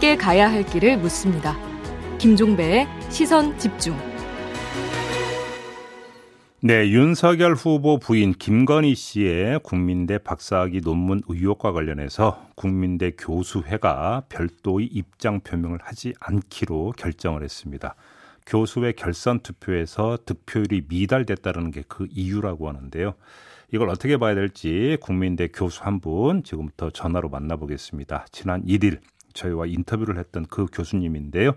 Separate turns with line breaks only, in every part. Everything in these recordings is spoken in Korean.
함께 가야 할 길을 묻습니다. 김종배의 시선 집중.
네, 윤석열 후보 부인 김건희 씨의 국민대 박사학위 논문 의혹과 관련해서 국민대 교수회가 별도의 입장 표명을 하지 않기로 결정을 했습니다. 교수회 결선 투표에서 득표율이 미달됐다는 게 그 이유라고 하는데요. 이걸 어떻게 봐야 될지 국민대 교수 한 분 지금부터 전화로 만나보겠습니다. 지난 1일 저희와 인터뷰를 했던 그 교수님인데요.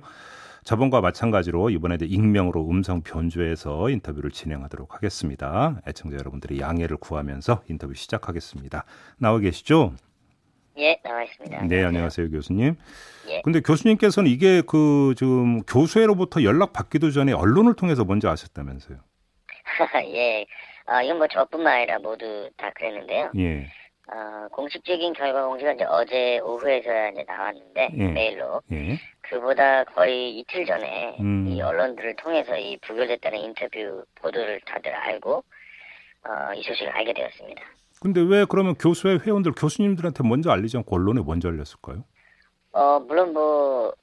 저번과 마찬가지로 이번에도 익명으로 음성 변조해서 인터뷰를 진행하도록 하겠습니다. 애청자 여러분들의 양해를 구하면서 인터뷰 시작하겠습니다. 나와 계시죠?
예, 나와 있습니다.
네, 안녕하세요, 교수님.
예.
근데 교수님께서는 이게 그 지금 교수회로부터 연락 받기도 전에 언론을 통해서 먼저 아셨다면서요?
예, 아, 이건 뭐 저뿐만 아니라 모두 다 그랬는데요.
예.
어, 공식적인 결과 공지가 이제 어제 오후에서야 이제 나왔는데
예.
메일로
예.
그보다 거의 이틀 전에
음.
이 언론들을 통해서 이 부결됐다는 인터뷰 보도를 다들 알고 어, 이 소식을 알게 되었습니다.
근데 왜 그러면 교수회 회원들 교수님들한테 먼저 알리지 않고 언론에 먼저 알렸을까요?
어, 물론 뭐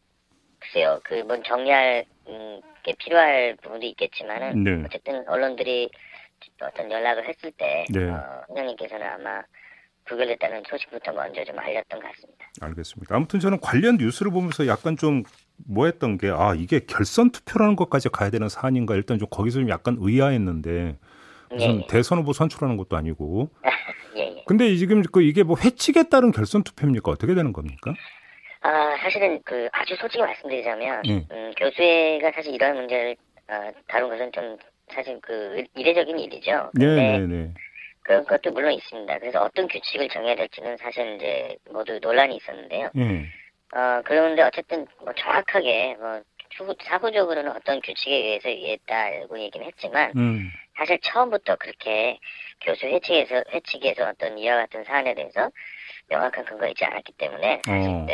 글쎄요, 그뭔 정리할 음, 게 필요할 부분도 있겠지만은
네.
어쨌든 언론들이 어떤 연락을 했을 때
네.
어, 회장님께서는 아마 부결됐다는 소식부터 먼저 좀 알렸던 것 같습니다.
알겠습니다. 아무튼 저는 관련 뉴스를 보면서 약간 좀 뭐했던 게 아 이게 결선 투표라는 것까지 가야 되는 사안인가 일단 좀 거기서 좀 약간 의아했는데 무슨
예,
대선 후보 선출하는 것도 아니고
예, 예.
근데 지금 그 이게 뭐 회칙에 따른 결선 투표입니까 어떻게 되는 겁니까?
아, 사실은 그 아주 솔직히 말씀드리자면,
예.
음, 교수회가 사실 이런 문제를 어, 다룬 것은 좀 사실 그 이례적인 일이죠. 근데
네네 네.
그런 것도 물론 있습니다. 그래서 어떤 규칙을 정해야 될지는 사실 이제 모두 논란이 있었는데요.
예.
어, 그런데 어쨌든 뭐 정확하게 뭐 추후, 사후적으로는 어떤 규칙에 의해서 이해했다고 얘기는 했지만
음.
사실 처음부터 그렇게 교수 회칙에서 회칙에서 어떤 이와 같은 사안에 대해서 명확한 근거가 있지 않았기 때문에 사실
어.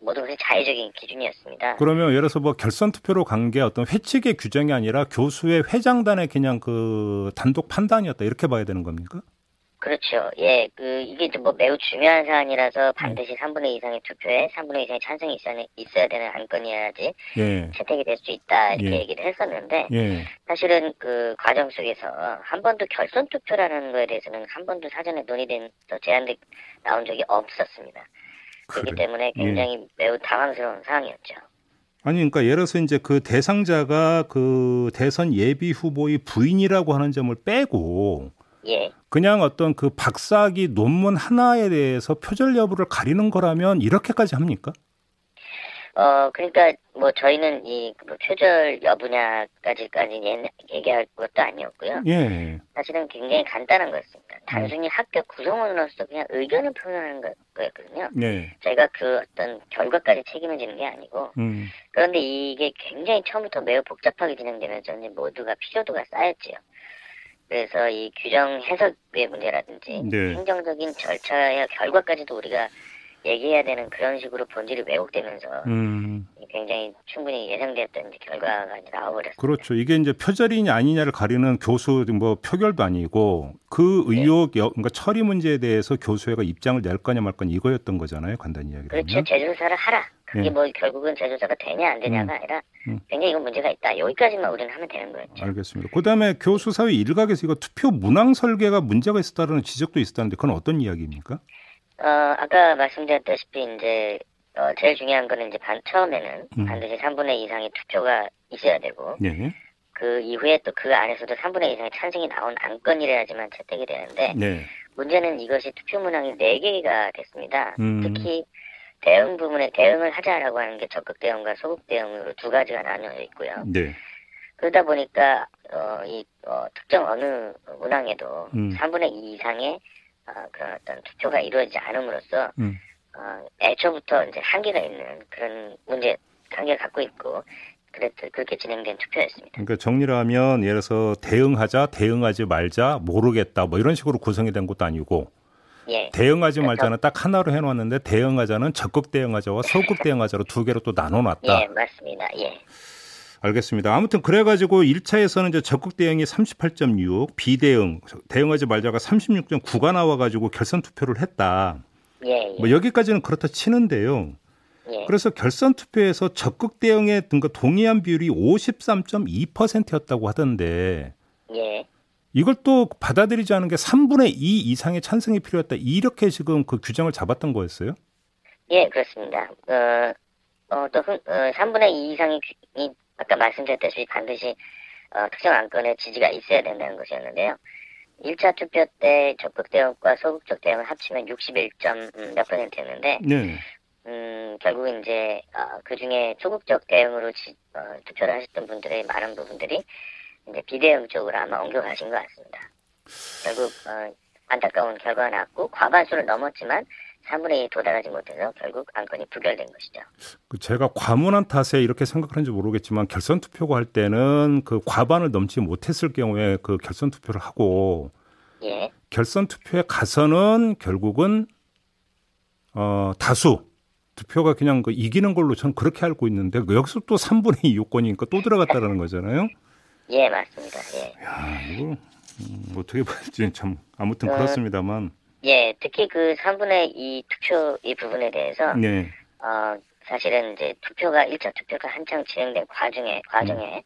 네, 모든 것이 자의적인 기준이었습니다.
그러면 예를 들어서 뭐 결선 투표로 간 게 어떤 회칙의 규정이 아니라 교수의 회장단의 그냥 그 단독 판단이었다 이렇게 봐야 되는 겁니까?
그렇죠. 예, 그 이게 이제 뭐 매우 중요한
네.
사안이라서 반드시 3분의 2 이상의 투표에 3분의 2 이상의 찬성이 있어야, 있어야 되는 안건이어야지
예.
채택이 될 수 있다 이렇게
예.
얘기를 했었는데
예.
사실은 그 과정 속에서 한 번도 결선 투표라는 거에 대해서는 한 번도 사전에 논의된 또 제안돼 나온 적이 없었습니다. 그렇기
그래.
때문에
예.
굉장히 매우 당황스러운 상황이었죠.
아니 그러니까 예를 들어서 이제 그 대상자가 그 대선 예비 후보의 부인이라고 하는 점을 빼고
예,
그냥 어떤 그 박사학위 논문 하나에 대해서 표절 여부를 가리는 거라면 이렇게까지 합니까?
어 그러니까 뭐 저희는 이 뭐 표절 여부냐까지까지 얘- 얘기할 것도 아니었고요.
예.
사실은 굉장히 간단한 거였습니다. 단순히 학교 구성원으로서 그냥 의견을 표현하는 거- 거였거든요.
예.
저희가 그 어떤 결과까지 책임을 지는 게 아니고
음.
그런데 이게 굉장히 처음부터 매우 복잡하게 진행되면서 이제 모두가 피로도가 쌓였지요. 그래서 이 규정 해석의 문제라든지
네.
행정적인 절차의 결과까지도 우리가 얘기해야 되는 그런 식으로 본질이 왜곡되면서
음.
굉장히 충분히 이제 결과가 나와버렸습니다.
그렇죠. 이게 이제 표절이냐 아니냐를 가리는 교수 뭐 표결도 아니고 그
네.
의혹 여, 그러니까 처리 문제에 대해서 교수회가 입장을 낼 거냐 말 거냐 이거였던 거잖아요. 간단히 이야기하면.
그렇죠. 제조사를 하라. 그게
예.
뭐 결국은 제조사가 되냐 안 되냐가
음.
아니라
음.
굉장히 이건 문제가 있다. 여기까지만 우리는 하면 되는 거였죠.
알겠습니다. 그다음에 교수 사회 일각에서 이거 투표 문항 설계가 문제가 있었다는 지적도 있었다는데 그건 어떤 이야기입니까?
어, 아까 말씀드렸다시피 이제 어, 제일 중요한 거는 이제 반, 처음에는
음.
반드시 3분의 2 이상의 투표가 있어야 되고
예.
그 이후에 또 그 안에서도 3분의 2 이상의 찬성이 나온 안건이라야지만 채택이 되는데
네.
문제는 이것이 투표 문항이 4개가 됐습니다.
음.
특히 대응 부분에 대응을 하자라고 하는 게 적극 대응과 소극 대응으로 두 가지가 나뉘어 있고요.
네.
그러다 보니까 어, 이 어, 특정 어느 문항에도
음.
3분의 2 이상의 어, 그런 어떤 투표가 이루어지지 않음으로써
음.
어, 애초부터 이제 한계가 있는 그런 문제 한계를 갖고 있고 그랬 그렇게 진행된 투표였습니다.
그러니까 정리를 하면 예를 들어서 대응하자, 대응하지 말자, 모르겠다 뭐 이런 식으로 구성이 된 것도 아니고
예,
대응하지 말자는 딱 하나로 해놓았는데 대응하자는 적극 대응하자와 소극 대응하자로 두 개로 또 나눠놨다.
예, 맞습니다. 예,
알겠습니다. 아무튼 그래가지고 1차에서는 이제 적극 대응이 38.6, 비대응, 대응하지 말자가 36.9가 나와가지고 결선 투표를 했다.
예, 예.
뭐 여기까지는 그렇다 치는데요.
예.
그래서 결선 투표에서 적극 대응에 든가 동의한 비율이 53.2%였다고 하던데
예.
이걸 또 받아들이지 않은 게 3분의 2 이상의 찬성이 필요했다. 이렇게 지금 그 규정을 잡았던 거였어요?
예, 그렇습니다. 어, 어, 또, 흥- 어, 3분의 2 이상이, 이, 아까 말씀드렸다시피 반드시, 어, 특정 안건에 지지가 있어야 된다는 것이었는데요. 1차 투표 때 적극 대응과 소극적 대응을 합치면 61점 몇 퍼센트였는데,
네.
음, 결국 이제, 어, 그 중에 소극적 대응으로 지, 어, 투표를 하셨던 분들의 많은 부분들이 이제 비대응 쪽으로 아마 옮겨가신 것 같습니다. 결국, 어, 안타까운 결과가 났고, 과반수를 넘었지만, 3분의 2에 도달하지 못해서 결국 안건이 부결된 것이죠.
그 제가 과문한 탓에 이렇게 생각하는지 모르겠지만 결선 투표가 할 때는 그 과반을 넘지 못했을 경우에 그 결선 투표를 하고
예,
결선 투표에 가서는 결국은 어 다수 투표가 그냥 그 이기는 걸로 저는 그렇게 알고 있는데 여기서 또 3분의 2 요건이니까 또 들어갔다라는 거잖아요.
예, 맞습니다. 예.
야, 이거 음, 어떻게 볼지 참 아무튼
어,
그렇습니다만.
예, 특히 그 3분의 2 투표 이 부분에 대해서,
네.
어, 사실은 이제 투표가, 1차 투표가 한창 진행된 과정에, 과정에,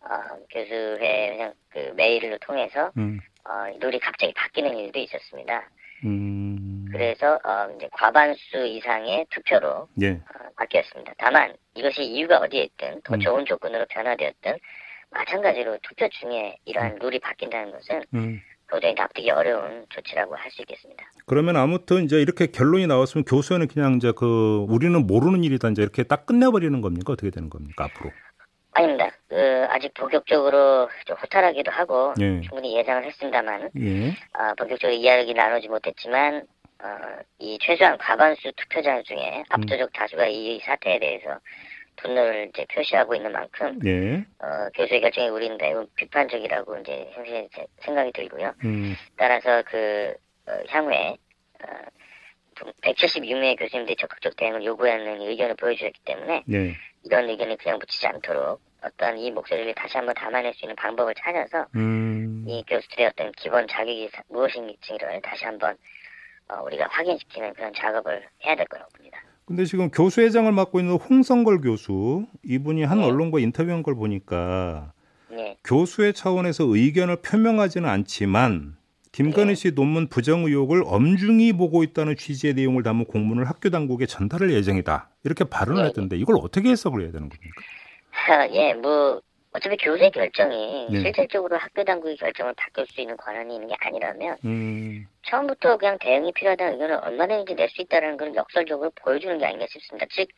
어, 교수회 그냥 그 메일을 통해서,
음.
어, 룰이 갑자기 바뀌는 일도 있었습니다.
음.
그래서, 어, 이제 과반수 이상의 투표로,
예.
어, 바뀌었습니다. 다만, 이것이 이유가 어디에 있든, 더
음.
좋은 조건으로 변화되었든, 마찬가지로 투표 중에 이러한 룰이 바뀐다는 것은
음.
도저히 납득이 어려운 조치라고 할 수 있겠습니다.
그러면 아무튼 이제 이렇게 결론이 나왔으면 교수회는 그냥 이제 그 우리는 모르는 일이다 이제 이렇게 딱 끝내버리는 겁니까 어떻게 되는 겁니까 앞으로?
아닙니다. 그 아직 본격적으로 좀 호탈하기도 하고
예.
충분히 예상을 했습니다만
예.
아, 본격적으로 이야기 나누지 못했지만 어, 이 최소한 과반수 투표자 중에 압도적 다수가 이 사태에 대해서 분노를 이제 표시하고 있는 만큼
예.
어, 교수의 결정이 우리는 매우 비판적이라고 이제 제- 생각이 들고요.
음.
따라서 그 어, 향후에 어, 176명의 교수님들이 적극적 대응을 요구하는 의견을 보여주셨기 때문에
네.
이런 의견을 그냥 묻히지 않도록 어떤 이 목소리를 다시 한번 담아낼 수 있는 방법을 찾아서
음.
이 교수들의 어떤 기본 자격이 사- 무엇인지를 다시 한번 어, 우리가 확인시키는 그런 작업을 해야 될 거라고 봅니다.
근데 지금 교수회장을 맡고 있는 홍성걸 교수 이분이 한
네.
언론과 인터뷰한 걸 보니까
네,
교수의 차원에서 의견을 표명하지는 않지만 김건희 씨 논문 부정 의혹을 엄중히 보고 있다는 취지의 내용을 담은 공문을 학교 당국에 전달할 예정이다. 이렇게 발언을
네.
했던데 이걸 어떻게 해석을 해야 되는 겁니까?
하, 예, 뭐 어차피 교수의 결정이
네.
실질적으로 학교 당국의 결정을 바꿀 수 있는 권한이 있는 게 아니라면
음.
처음부터 그냥 대응이 필요하다는 의견을 얼마든지 낼 수 있다는 걸 역설적으로 보여주는 게 아닌가 싶습니다. 즉,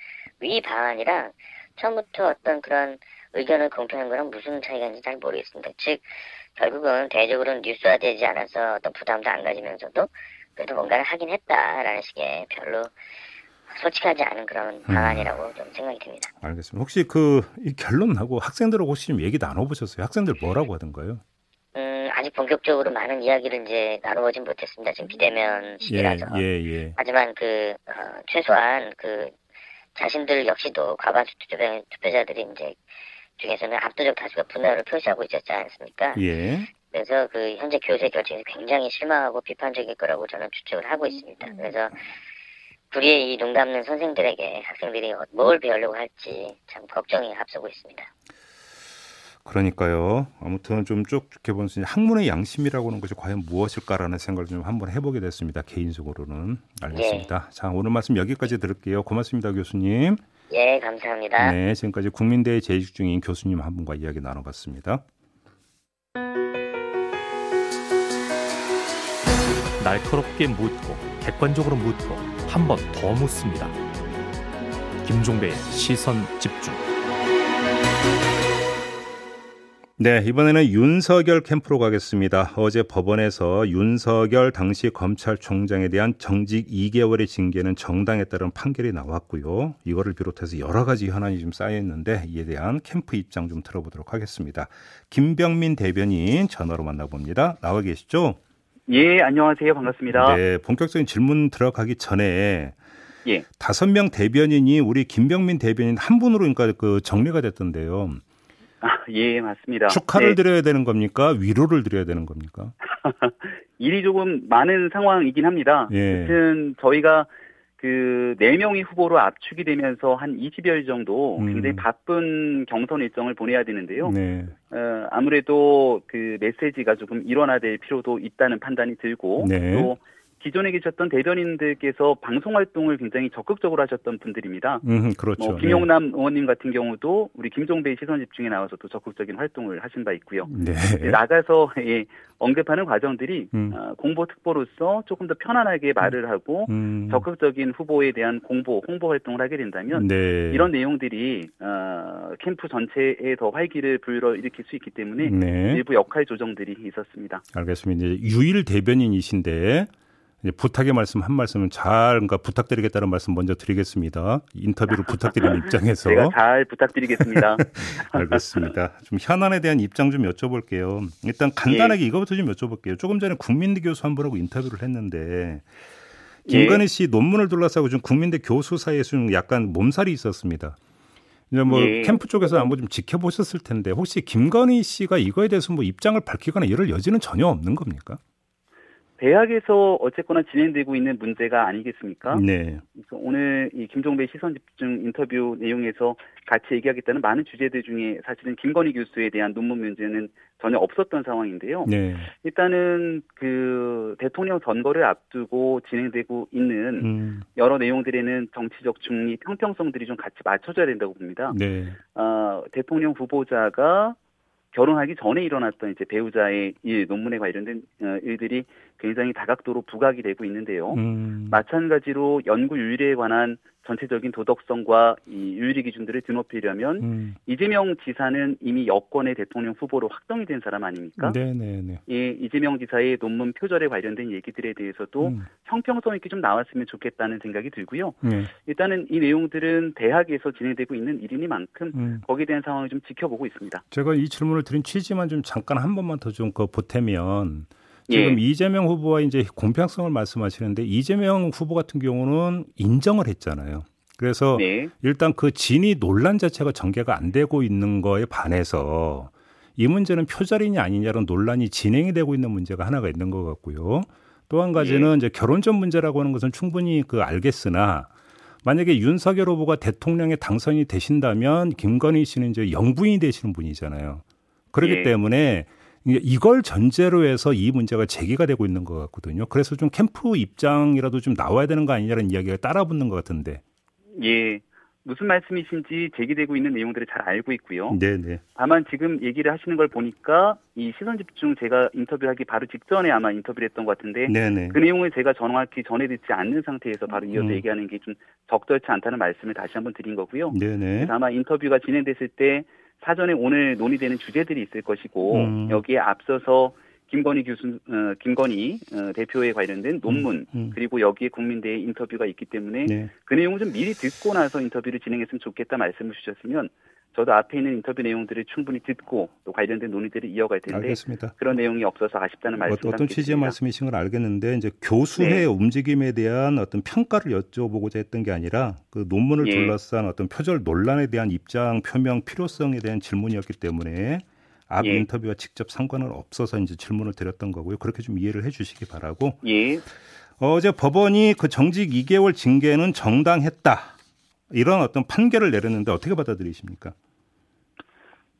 위 방안이랑 처음부터 어떤 그런 의견을 공표하는 거랑 무슨 차이가 있는지 잘 모르겠습니다. 즉, 결국은 대외적으로는 뉴스화되지 않아서 어떤 부담도 안 가지면서도 그래도 뭔가를 하긴 했다라는 식의 별로 솔직하지 않은 그런 방안이라고 좀 생각이 듭니다.
알겠습니다. 혹시 그 이 결론 나고 학생들하고 혹시 좀 얘기 나눠보셨어요? 학생들 뭐라고 하던가요?
음, 아직 본격적으로 많은 이야기를 이제 나눠보진 못했습니다. 지금 비대면
예,
시기라서.
예, 예.
하지만 그 어, 최소한 그 자신들 역시도 과반수 투표, 투표자들이 이제 중에서는 압도적 다수가 분노를 표시하고 있었지 않습니까?
예.
그래서 그 현재 교수의 결정이 굉장히 실망하고 비판적일 거라고 저는 추측을 하고 있습니다. 그래서 불의의 이눈 감는 선생들에게 학생들이 뭘 배우려고 할지 참 걱정이 앞서고 있습니다.
그러니까요. 아무튼 좀 쭉 지켜보면 학문의 양심이라고 하는 것이 과연 무엇일까라는 생각을 좀 한번 해보게 됐습니다. 개인적으로는 알겠습니다. 자 오늘 말씀 여기까지 들을게요. 고맙습니다, 교수님.
예, 감사합니다.
네, 지금까지 국민대에 재직 중인 교수님 한 분과 이야기 나눠봤습니다.
날카롭게 묻고 객관적으로 묻고 한 번 더 묻습니다. 김종배의 시선 집중.
네, 이번에는 윤석열 캠프로 가겠습니다. 어제 법원에서 윤석열 당시 검찰총장에 대한 정직 2개월의 징계는 정당에 따른 판결이 나왔고요. 이거를 비롯해서 여러 가지 현안이 좀 쌓여 있는데 이에 대한 캠프 입장 좀 들어보도록 하겠습니다. 김병민 대변인 전화로 만나봅니다. 나와 계시죠?
예, 안녕하세요. 반갑습니다.
네, 본격적인 질문 들어가기 전에
예.
다섯 명 대변인이 우리 김병민 대변인 한 분으로 그러니까 그 정리가 됐던데요.
아, 예, 맞습니다.
축하를 네. 드려야 되는 겁니까? 위로를 드려야 되는 겁니까?
일이 조금 많은 상황이긴 합니다. 예. 하여튼 저희가 그 4명의 후보로 압축이 되면서 한 20여일 정도 음. 굉장히 바쁜 경선 일정을 보내야 되는데요. 네. 어, 아무래도 그 메시지가 조금 일원화될 필요도 있다는 판단이 들고 네. 또 기존에 계셨던 대변인들께서 방송 활동을 굉장히 적극적으로 하셨던 분들입니다.
음, 그렇죠. 뭐
김용남 네. 의원님 같은 경우도 우리 김종배 시선 집중에 나와서 또 적극적인 활동을 하신 바 있고요. 네. 나가서 예, 언급하는 과정들이 음. 어, 공보 특보로서 조금 더 편안하게 말을 하고 음. 적극적인 후보에 대한 공보, 홍보 활동을 하게 된다면 네. 이런 내용들이 어, 캠프 전체에 더 활기를 불러 일으킬 수 있기 때문에 네. 일부 역할 조정들이 있었습니다.
알겠습니다. 유일 대변인이신데 부탁의 말씀 한 말씀은 잘 그러니까 부탁드리겠다는 말씀 먼저 드리겠습니다. 인터뷰를 부탁드리는 입장에서
제가 잘 부탁드리겠습니다.
알겠습니다. 좀 현안에 대한 입장 좀 여쭤볼게요. 일단 간단하게 예. 이거부터 좀 여쭤볼게요. 조금 전에 국민대 교수 한 분하고 인터뷰를 했는데 김건희 씨 논문을 둘러싸고 좀 국민대 교수 사이에서 좀 약간 몸살이 있었습니다. 이제 뭐 예. 캠프 쪽에서 한번 좀 지켜보셨을 텐데 혹시 김건희 씨가 이거에 대해서 뭐 입장을 밝히거나 이럴 여지는 전혀 없는 겁니까?
대학에서 어쨌거나 진행되고 있는 문제가 아니겠습니까? 네. 그래서 오늘 이 김종배 시선 집중 인터뷰 내용에서 같이 얘기하겠다는 많은 주제들 중에 사실은 김건희 교수에 대한 논문 문제는 전혀 없었던 상황인데요. 네. 일단은 그 대통령 선거를 앞두고 진행되고 있는 음. 여러 내용들에는 정치적 중립, 형평성들이 좀 같이 맞춰져야 된다고 봅니다. 네. 어, 대통령 후보자가 결혼하기 전에 일어났던 이제 배우자의 일, 논문에 관련된 어, 일들이 굉장히 다각도로 부각이 되고 있는데요. 음. 마찬가지로 연구 윤리에 관한 전체적인 도덕성과 이 윤리 기준들을 드높이려면 음. 이재명 지사는 이미 여권의 대통령 후보로 확정이 된 사람 아닙니까? 네네네. 이 이재명 지사의 논문 표절에 관련된 얘기들에 대해서도 음. 형평성 있게 좀 나왔으면 좋겠다는 생각이 들고요. 네. 일단은 이 내용들은 대학에서 진행되고 있는 일이니만큼 음. 거기에 대한 상황을 좀 지켜보고 있습니다.
제가 이 질문을 드린 취지만 좀 잠깐 한 번만 더 좀 그 보태면 지금 예. 이재명 후보와 이제 공평성을 말씀하시는데 이재명 후보 같은 경우는 인정을 했잖아요. 그래서 네. 일단 그 진위 논란 자체가 전개가 안 되고 있는 거에 반해서 이 문제는 표절이냐 아니냐는 논란이 진행이 되고 있는 문제가 하나가 있는 것 같고요. 또 한 가지는 예. 이제 결혼 전 문제라고 하는 것은 충분히 그 알겠으나 만약에 윤석열 후보가 대통령에 당선이 되신다면 김건희 씨는 이제 영부인이 되시는 분이잖아요. 그렇기 예. 때문에 이걸 전제로 해서 이 문제가 제기가 되고 있는 것 같거든요. 그래서 좀 캠프 입장이라도 좀 나와야 되는 거 아니냐는 이야기가 따라붙는 것 같은데.
예. 무슨 말씀이신지 제기되고 있는 내용들을 잘 알고 있고요. 네네. 다만 지금 얘기를 하시는 걸 보니까 이 시선 집중 제가 인터뷰하기 바로 직전에 아마 인터뷰를 했던 것 같은데 네네. 그 내용을 제가 정확히 전해 듣지 않는 상태에서 바로 이어서 음. 얘기하는 게 좀 적절치 않다는 말씀을 다시 한번 드린 거고요. 네네. 아마 인터뷰가 진행됐을 때 사전에 오늘 논의되는 주제들이 있을 것이고 음. 여기에 앞서서 김건희 교수, 어, 김건희 어, 대표에 관련된 논문 음, 음. 그리고 여기에 국민대의 인터뷰가 있기 때문에 네. 그 내용을 좀 미리 듣고 나서 인터뷰를 진행했으면 좋겠다 말씀을 주셨으면 저도 앞에 있는 인터뷰 내용들을 충분히 듣고 또 관련된 논의들을 이어갈 텐데 알겠습니다. 그런 내용이 없어서 아쉽다는 말씀
어, 어떤 취지의 말씀이신 걸 알겠는데 이제 교수의 네. 움직임에 대한 어떤 평가를 여쭤보고자 했던 게 아니라 그 논문을 예. 둘러싼 어떤 표절 논란에 대한 입장 표명 필요성에 대한 질문이었기 때문에 앞 예. 인터뷰와 직접 상관은 없어서 이제 질문을 드렸던 거고요. 그렇게 좀 이해를 해주시기 바라고. 예. 어제 법원이 그 정직 2개월 징계는 정당했다. 이런 어떤 판결을 내렸는데 어떻게 받아들이십니까?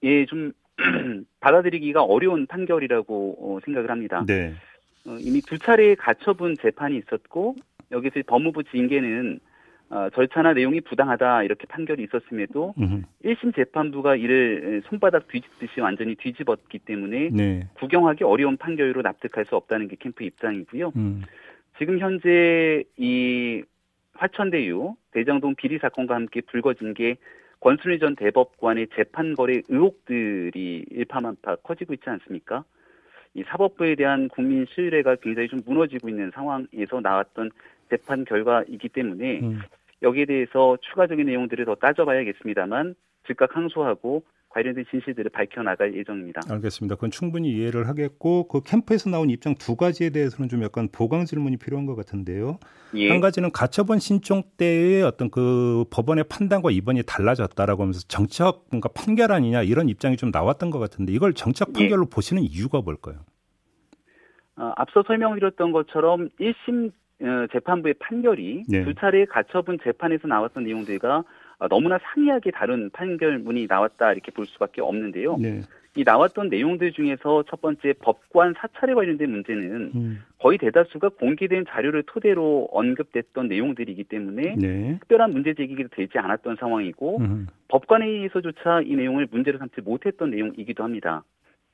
예, 좀 받아들이기가 어려운 판결이라고 어, 생각을 합니다. 네. 어, 이미 두 차례 가처분 재판이 있었고 여기서 법무부 징계는 어, 절차나 내용이 부당하다 이렇게 판결이 있었음에도 음흠. 1심 재판부가 이를 손바닥 뒤집듯이 완전히 뒤집었기 때문에 네. 구경하기 어려운 판결로 납득할 수 없다는 게 캠프 입장이고요. 음. 지금 현재 이 화천대유 대장동 비리 사건과 함께 불거진 게 권순일 전 대법관의 재판 거래 의혹들이 일파만파 커지고 있지 않습니까? 이 사법부에 대한 국민 신뢰가 굉장히 좀 무너지고 있는 상황에서 나왔던 재판 결과이기 때문에 음. 여기에 대해서 추가적인 내용들을 더 따져봐야겠습니다만 즉각 항소하고 관련된 진실들을 밝혀나갈 예정입니다.
알겠습니다. 그건 충분히 이해를 하겠고 그 캠프에서 나온 입장 두 가지에 대해서는 좀 약간 보강 질문이 필요한 것 같은데요. 예. 한 가지는 가처분 신청 때의 어떤 그 법원의 판단과 이번이 달라졌다라고 하면서 정책 뭔가 판결 아니냐 이런 입장이 좀 나왔던 것 같은데 이걸 정책 예. 판결로 예. 보시는 이유가 뭘까요?
어, 앞서 설명드렸던 것처럼 1심 어, 재판부의 판결이 네. 두 차례 가처분 재판에서 나왔던 내용들과 어, 너무나 상이하게 다른 판결문이 나왔다 이렇게 볼 수밖에 없는데요. 네. 이 나왔던 내용들 중에서 첫 번째 법관 사찰에 관련된 문제는 음. 거의 대다수가 공개된 자료를 토대로 언급됐던 내용들이기 때문에 네. 특별한 문제 제기가 되지 않았던 상황이고 음. 법관회의에서조차 이 내용을 문제로 삼지 못했던 내용이기도 합니다.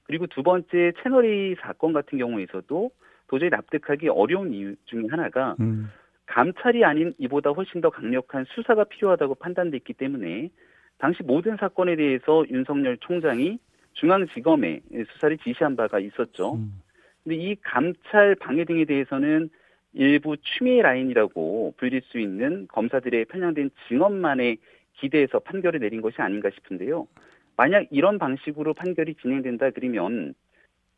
그리고 두 번째 채널A 사건 같은 경우에서도 도저히 납득하기 어려운 이유 중에 하나가 음. 감찰이 아닌 이보다 훨씬 더 강력한 수사가 필요하다고 판단됐기 때문에 당시 모든 사건에 대해서 윤석열 총장이 중앙지검에 수사를 지시한 바가 있었죠. 음. 근데 이 감찰 방해 등에 대해서는 일부 추미애 라인이라고 불릴 수 있는 검사들의 편향된 증언만에 기대해서 판결을 내린 것이 아닌가 싶은데요. 만약 이런 방식으로 판결이 진행된다 그러면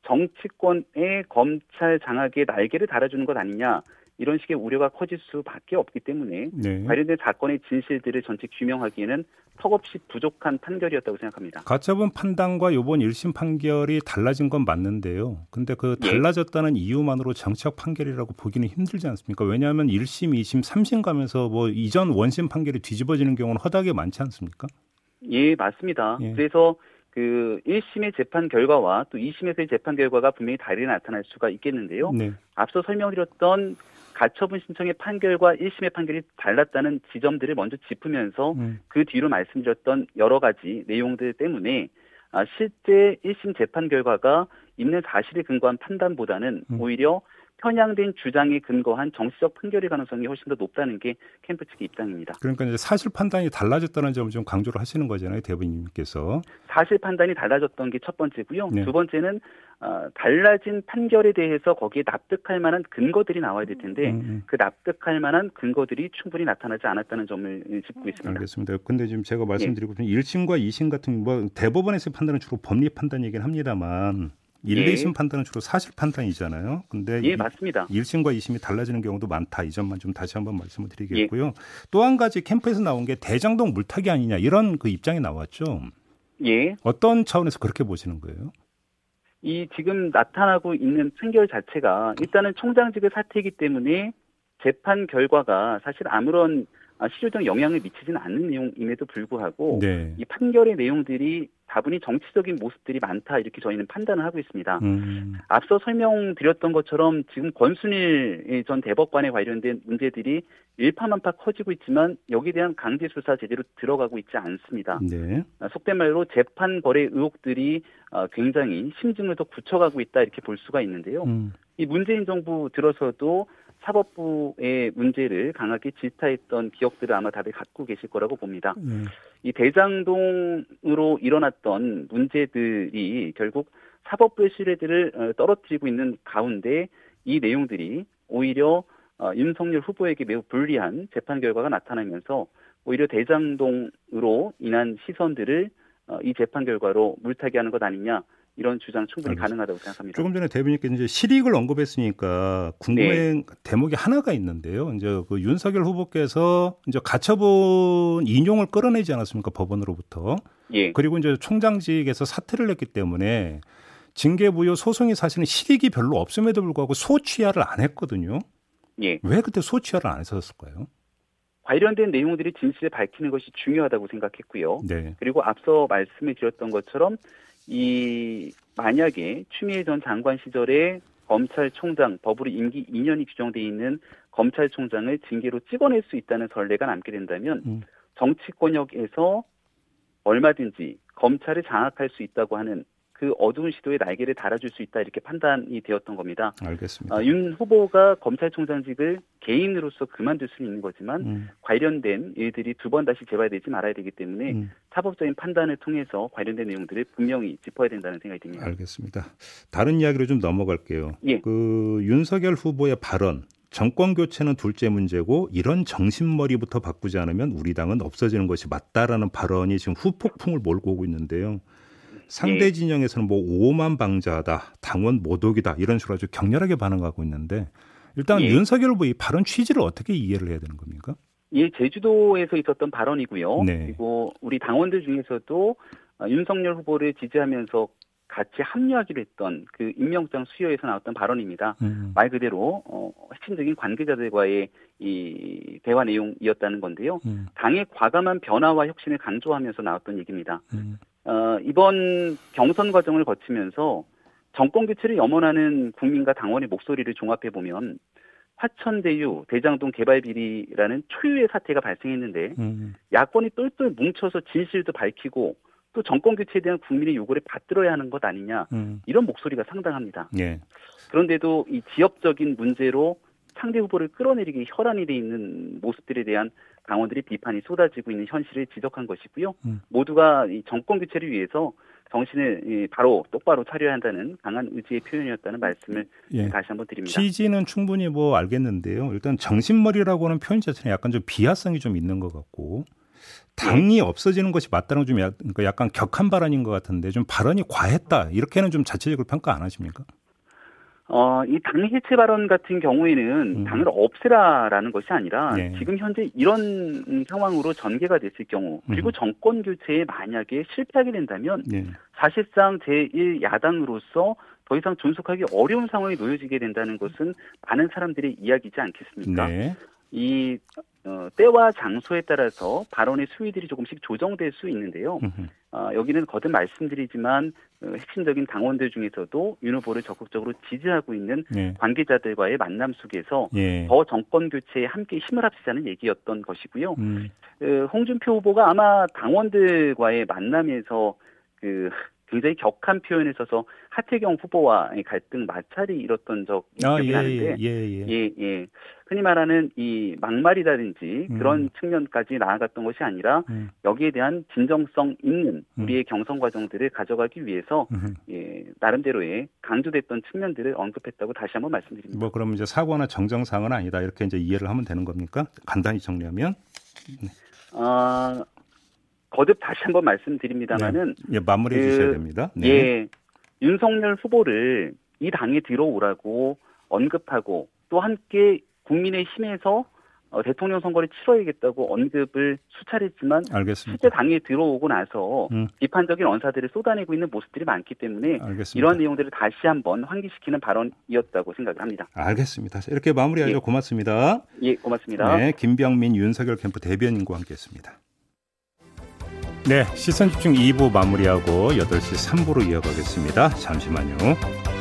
정치권의 검찰 장악에 날개를 달아주는 것 아니냐 이런 식의 우려가 커질 수밖에 없기 때문에 네. 관련된 사건의 진실들을 전체 규명하기에는 턱없이 부족한 판결이었다고 생각합니다.
가처분 판단과 이번 1심 판결이 달라진 건 맞는데요. 근데 그 예. 달라졌다는 예. 이유만으로 정책 판결이라고 보기는 힘들지 않습니까? 왜냐하면 1심, 2심, 3심 가면서 뭐 이전 원심 판결이 뒤집어지는 경우는 허다하게 많지 않습니까?
예, 맞습니다. 예. 그래서 그 1심의 재판 결과와 또 2심에서의 재판 결과가 분명히 다르게 나타날 수가 있겠는데요. 네. 앞서 설명드렸던 가처분 신청의 판결과 1심의 판결이 달랐다는 지점들을 먼저 짚으면서 음. 그 뒤로 말씀드렸던 여러 가지 내용들 때문에 아, 실제 1심 재판 결과가 있는 사실에 근거한 판단보다는 음. 오히려 편향된 주장에 근거한 정치적 판결의 가능성이 훨씬 더 높다는 게 캠프 측의 입장입니다.
그러니까 이제 사실 판단이 달라졌다는 점을 좀 강조를 하시는 거잖아요, 대부님께서.
사실 판단이 달라졌던 게 첫 번째고요. 네. 두 번째는 어, 달라진 판결에 대해서 거기에 납득할 만한 근거들이 나와야 될 텐데 음, 음. 그 납득할 만한 근거들이 충분히 나타나지 않았다는 점을 짚고 있습니다.
알겠습니다. 근데 지금 제가 말씀드리고 예. 1심과 2심 같은 뭐 대법원에서의 판단은 주로 법리 판단이긴 합니다만 1, 예. 2심 판단은 주로 사실 판단이잖아요. 근데
예, 맞습니다.
1심과 2심이 달라지는 경우도 많다. 이 점만 좀 다시 한번 말씀을 드리겠고요. 예. 또한 가지 캠프에서 나온 게 대장동 물타기 아니냐 이런 그 입장이 나왔죠. 예. 어떤 차원에서 그렇게 보시는 거예요?
이 지금 나타나고 있는 판결 자체가 일단은 총장직의 사태이기 때문에 재판 결과가 사실 아무런 아, 실효적 영향을 미치지는 않는 내용임에도 불구하고 네. 이 판결의 내용들이 다분히 정치적인 모습들이 많다 이렇게 저희는 판단을 하고 있습니다. 음. 앞서 설명드렸던 것처럼 지금 권순일 전 대법관에 관련된 문제들이 일파만파 커지고 있지만 여기에 대한 강제 수사 제대로 들어가고 있지 않습니다. 네. 아, 속된 말로 재판 거래 의혹들이 아, 굉장히 심증을 더 굳혀가고 있다 이렇게 볼 수가 있는데요. 음. 이 문재인 정부 들어서도 사법부의 문제를 강하게 질타했던 기억들을 아마 다들 갖고 계실 거라고 봅니다. 네. 이 대장동으로 일어났던 문제들이 결국 사법부의 신뢰들을 어, 떨어뜨리고 있는 가운데 이 내용들이 오히려 어, 윤석열 후보에게 매우 불리한 재판 결과가 나타나면서 오히려 대장동으로 인한 시선들을 어, 이 재판 결과로 물타기 하는 것 아니냐 이런 주장 충분히 알겠습니다. 가능하다고 생각합니다.
조금 전에 대변인께서 이제 실익을 언급했으니까 궁금한 네. 대목이 하나가 있는데요. 이제 그 윤석열 후보께서 이제 가처분 인용을 끌어내지 않았습니까 법원으로부터. 예. 그리고 이제 총장직에서 사퇴를 했기 때문에 징계부여 소송이 사실은 실익이 별로 없음에도 불구하고 소취하를 안 했거든요. 예. 왜 그때 소취하를 안 했었을까요?
관련된 내용들이 진실을 밝히는 것이 중요하다고 생각했고요. 네. 그리고 앞서 말씀을 드렸던 것처럼 이 만약에 추미애 전 장관 시절에 검찰총장 법으로 임기 2년이 규정돼 있는 검찰총장을 징계로 찍어낼 수 있다는 선례가 남게 된다면 음. 정치권역에서 얼마든지 검찰을 장악할 수 있다고 하는 그 어두운 시도에 날개를 달아줄 수 있다 이렇게 판단이 되었던 겁니다.
알겠습니다.
어, 윤 후보가 검찰총장직을 개인으로서 그만둘 수는 있는 거지만 음. 관련된 일들이 두 번 다시 재발되지 말아야 되기 때문에 음. 사법적인 판단을 통해서 관련된 내용들을 분명히 짚어야 된다는 생각이 듭니다.
알겠습니다. 다른 이야기로 좀 넘어갈게요. 예. 그 윤석열 후보의 발언 정권 교체는 둘째 문제고 이런 정신머리부터 바꾸지 않으면 우리 당은 없어지는 것이 맞다라는 발언이 지금 후폭풍을 몰고 오고 있는데요. 상대 예. 진영에서는 뭐 오만 방자하다, 당원 모독이다 이런 식으로 아주 격렬하게 반응하고 있는데 일단 예. 윤석열 후보 이 발언 취지를 어떻게 이해를 해야 되는 겁니까?
예, 제주도에서 있었던 발언이고요. 네. 그리고 우리 당원들 중에서도 윤석열 후보를 지지하면서 같이 합류하기로 했던 그 임명장 수여에서 나왔던 발언입니다. 음. 말 그대로 어, 핵심적인 관계자들과의 이 대화 내용이었다는 건데요. 음. 당의 과감한 변화와 혁신을 강조하면서 나왔던 얘기입니다. 음. 어, 이번 경선 과정을 거치면서 정권 교체를 염원하는 국민과 당원의 목소리를 종합해 보면 화천대유 대장동 개발 비리라는 초유의 사태가 발생했는데 음. 야권이 똘똘 뭉쳐서 진실도 밝히고 또 정권 교체에 대한 국민의 요구를 받들어야 하는 것 아니냐 음. 이런 목소리가 상당합니다. 예. 그런데도 이 지역적인 문제로 상대 후보를 끌어내리기 혈안이 돼 있는 모습들에 대한 당원들의 비판이 쏟아지고 있는 현실을 지적한 것이고요. 음. 모두가 이 정권 교체를 위해서 정신을 바로 똑바로 차려야 한다는 강한 의지의 표현이었다는 말씀을 예. 다시 한번 드립니다.
취지는 충분히 뭐 알겠는데요. 일단 정신머리라고 하는 표현 자체는 약간 좀 비하성이 좀 있는 것 같고 당이 예. 없어지는 것이 맞다는 좀 그러니까 약간 격한 발언인 것 같은데 좀 발언이 과했다 이렇게는 좀 자체적으로 평가 안 하십니까?
어, 이 당 해체 발언 같은 경우에는 음. 당을 없애라라는 것이 아니라 네. 지금 현재 이런 상황으로 전개가 됐을 경우 그리고 음. 정권 교체에 만약에 실패하게 된다면 네. 사실상 제1야당으로서 더 이상 존속하기 어려운 상황에 놓여지게 된다는 것은 많은 사람들의 이야기지 않겠습니까? 네. 이 어, 때와 장소에 따라서 발언의 수위들이 조금씩 조정될 수 있는데요. 어, 여기는 거듭 말씀드리지만 어, 핵심적인 당원들 중에서도 윤 후보를 적극적으로 지지하고 있는 네. 관계자들과의 만남 속에서 예. 더 정권 교체에 함께 힘을 합치자는 얘기였던 것이고요. 음. 어, 홍준표 후보가 아마 당원들과의 만남에서 그 굉장히 격한 표현을 써서 하태경 후보와의 갈등 마찰이 일었던 적이 아, 기억이 예, 나는데 예, 예, 예. 예, 흔히 말하는 이 막말이라든지 음. 그런 측면까지 나아갔던 것이 아니라 음. 여기에 대한 진정성 있는 음. 우리의 음. 경선 과정들을 가져가기 위해서 음. 예, 나름대로의 강조됐던 측면들을 언급했다고 다시 한번 말씀드립니다.
뭐 그럼 이제 사고나 정정사항은 아니다 이렇게 이제 이해를 하면 되는 겁니까? 간단히 정리하면?
네. 아 거듭 다시 한번 말씀드립니다만은
네. 예, 마무리해 그, 주셔야 됩니다.
네. 예, 윤석열 후보를 이 당에 들어오라고 언급하고 또 함께 국민의 힘에서 어, 대통령 선거를 치러야겠다고 언급을 수차례 했지만 알겠습니다. 실제 당에 들어오고 나서 음. 비판적인 언사들을 쏟아내고 있는 모습들이 많기 때문에 알겠습니다. 이런 내용들을 다시 한번 환기시키는 발언이었다고 생각합니다.
알겠습니다. 이렇게 마무리하죠. 예. 고맙습니다.
예, 고맙습니다.
네, 김병민 윤석열 캠프 대변인과 함께했습니다. 네, 시선 집중 2부 마무리하고 8시 3부로 이어가겠습니다. 잠시만요.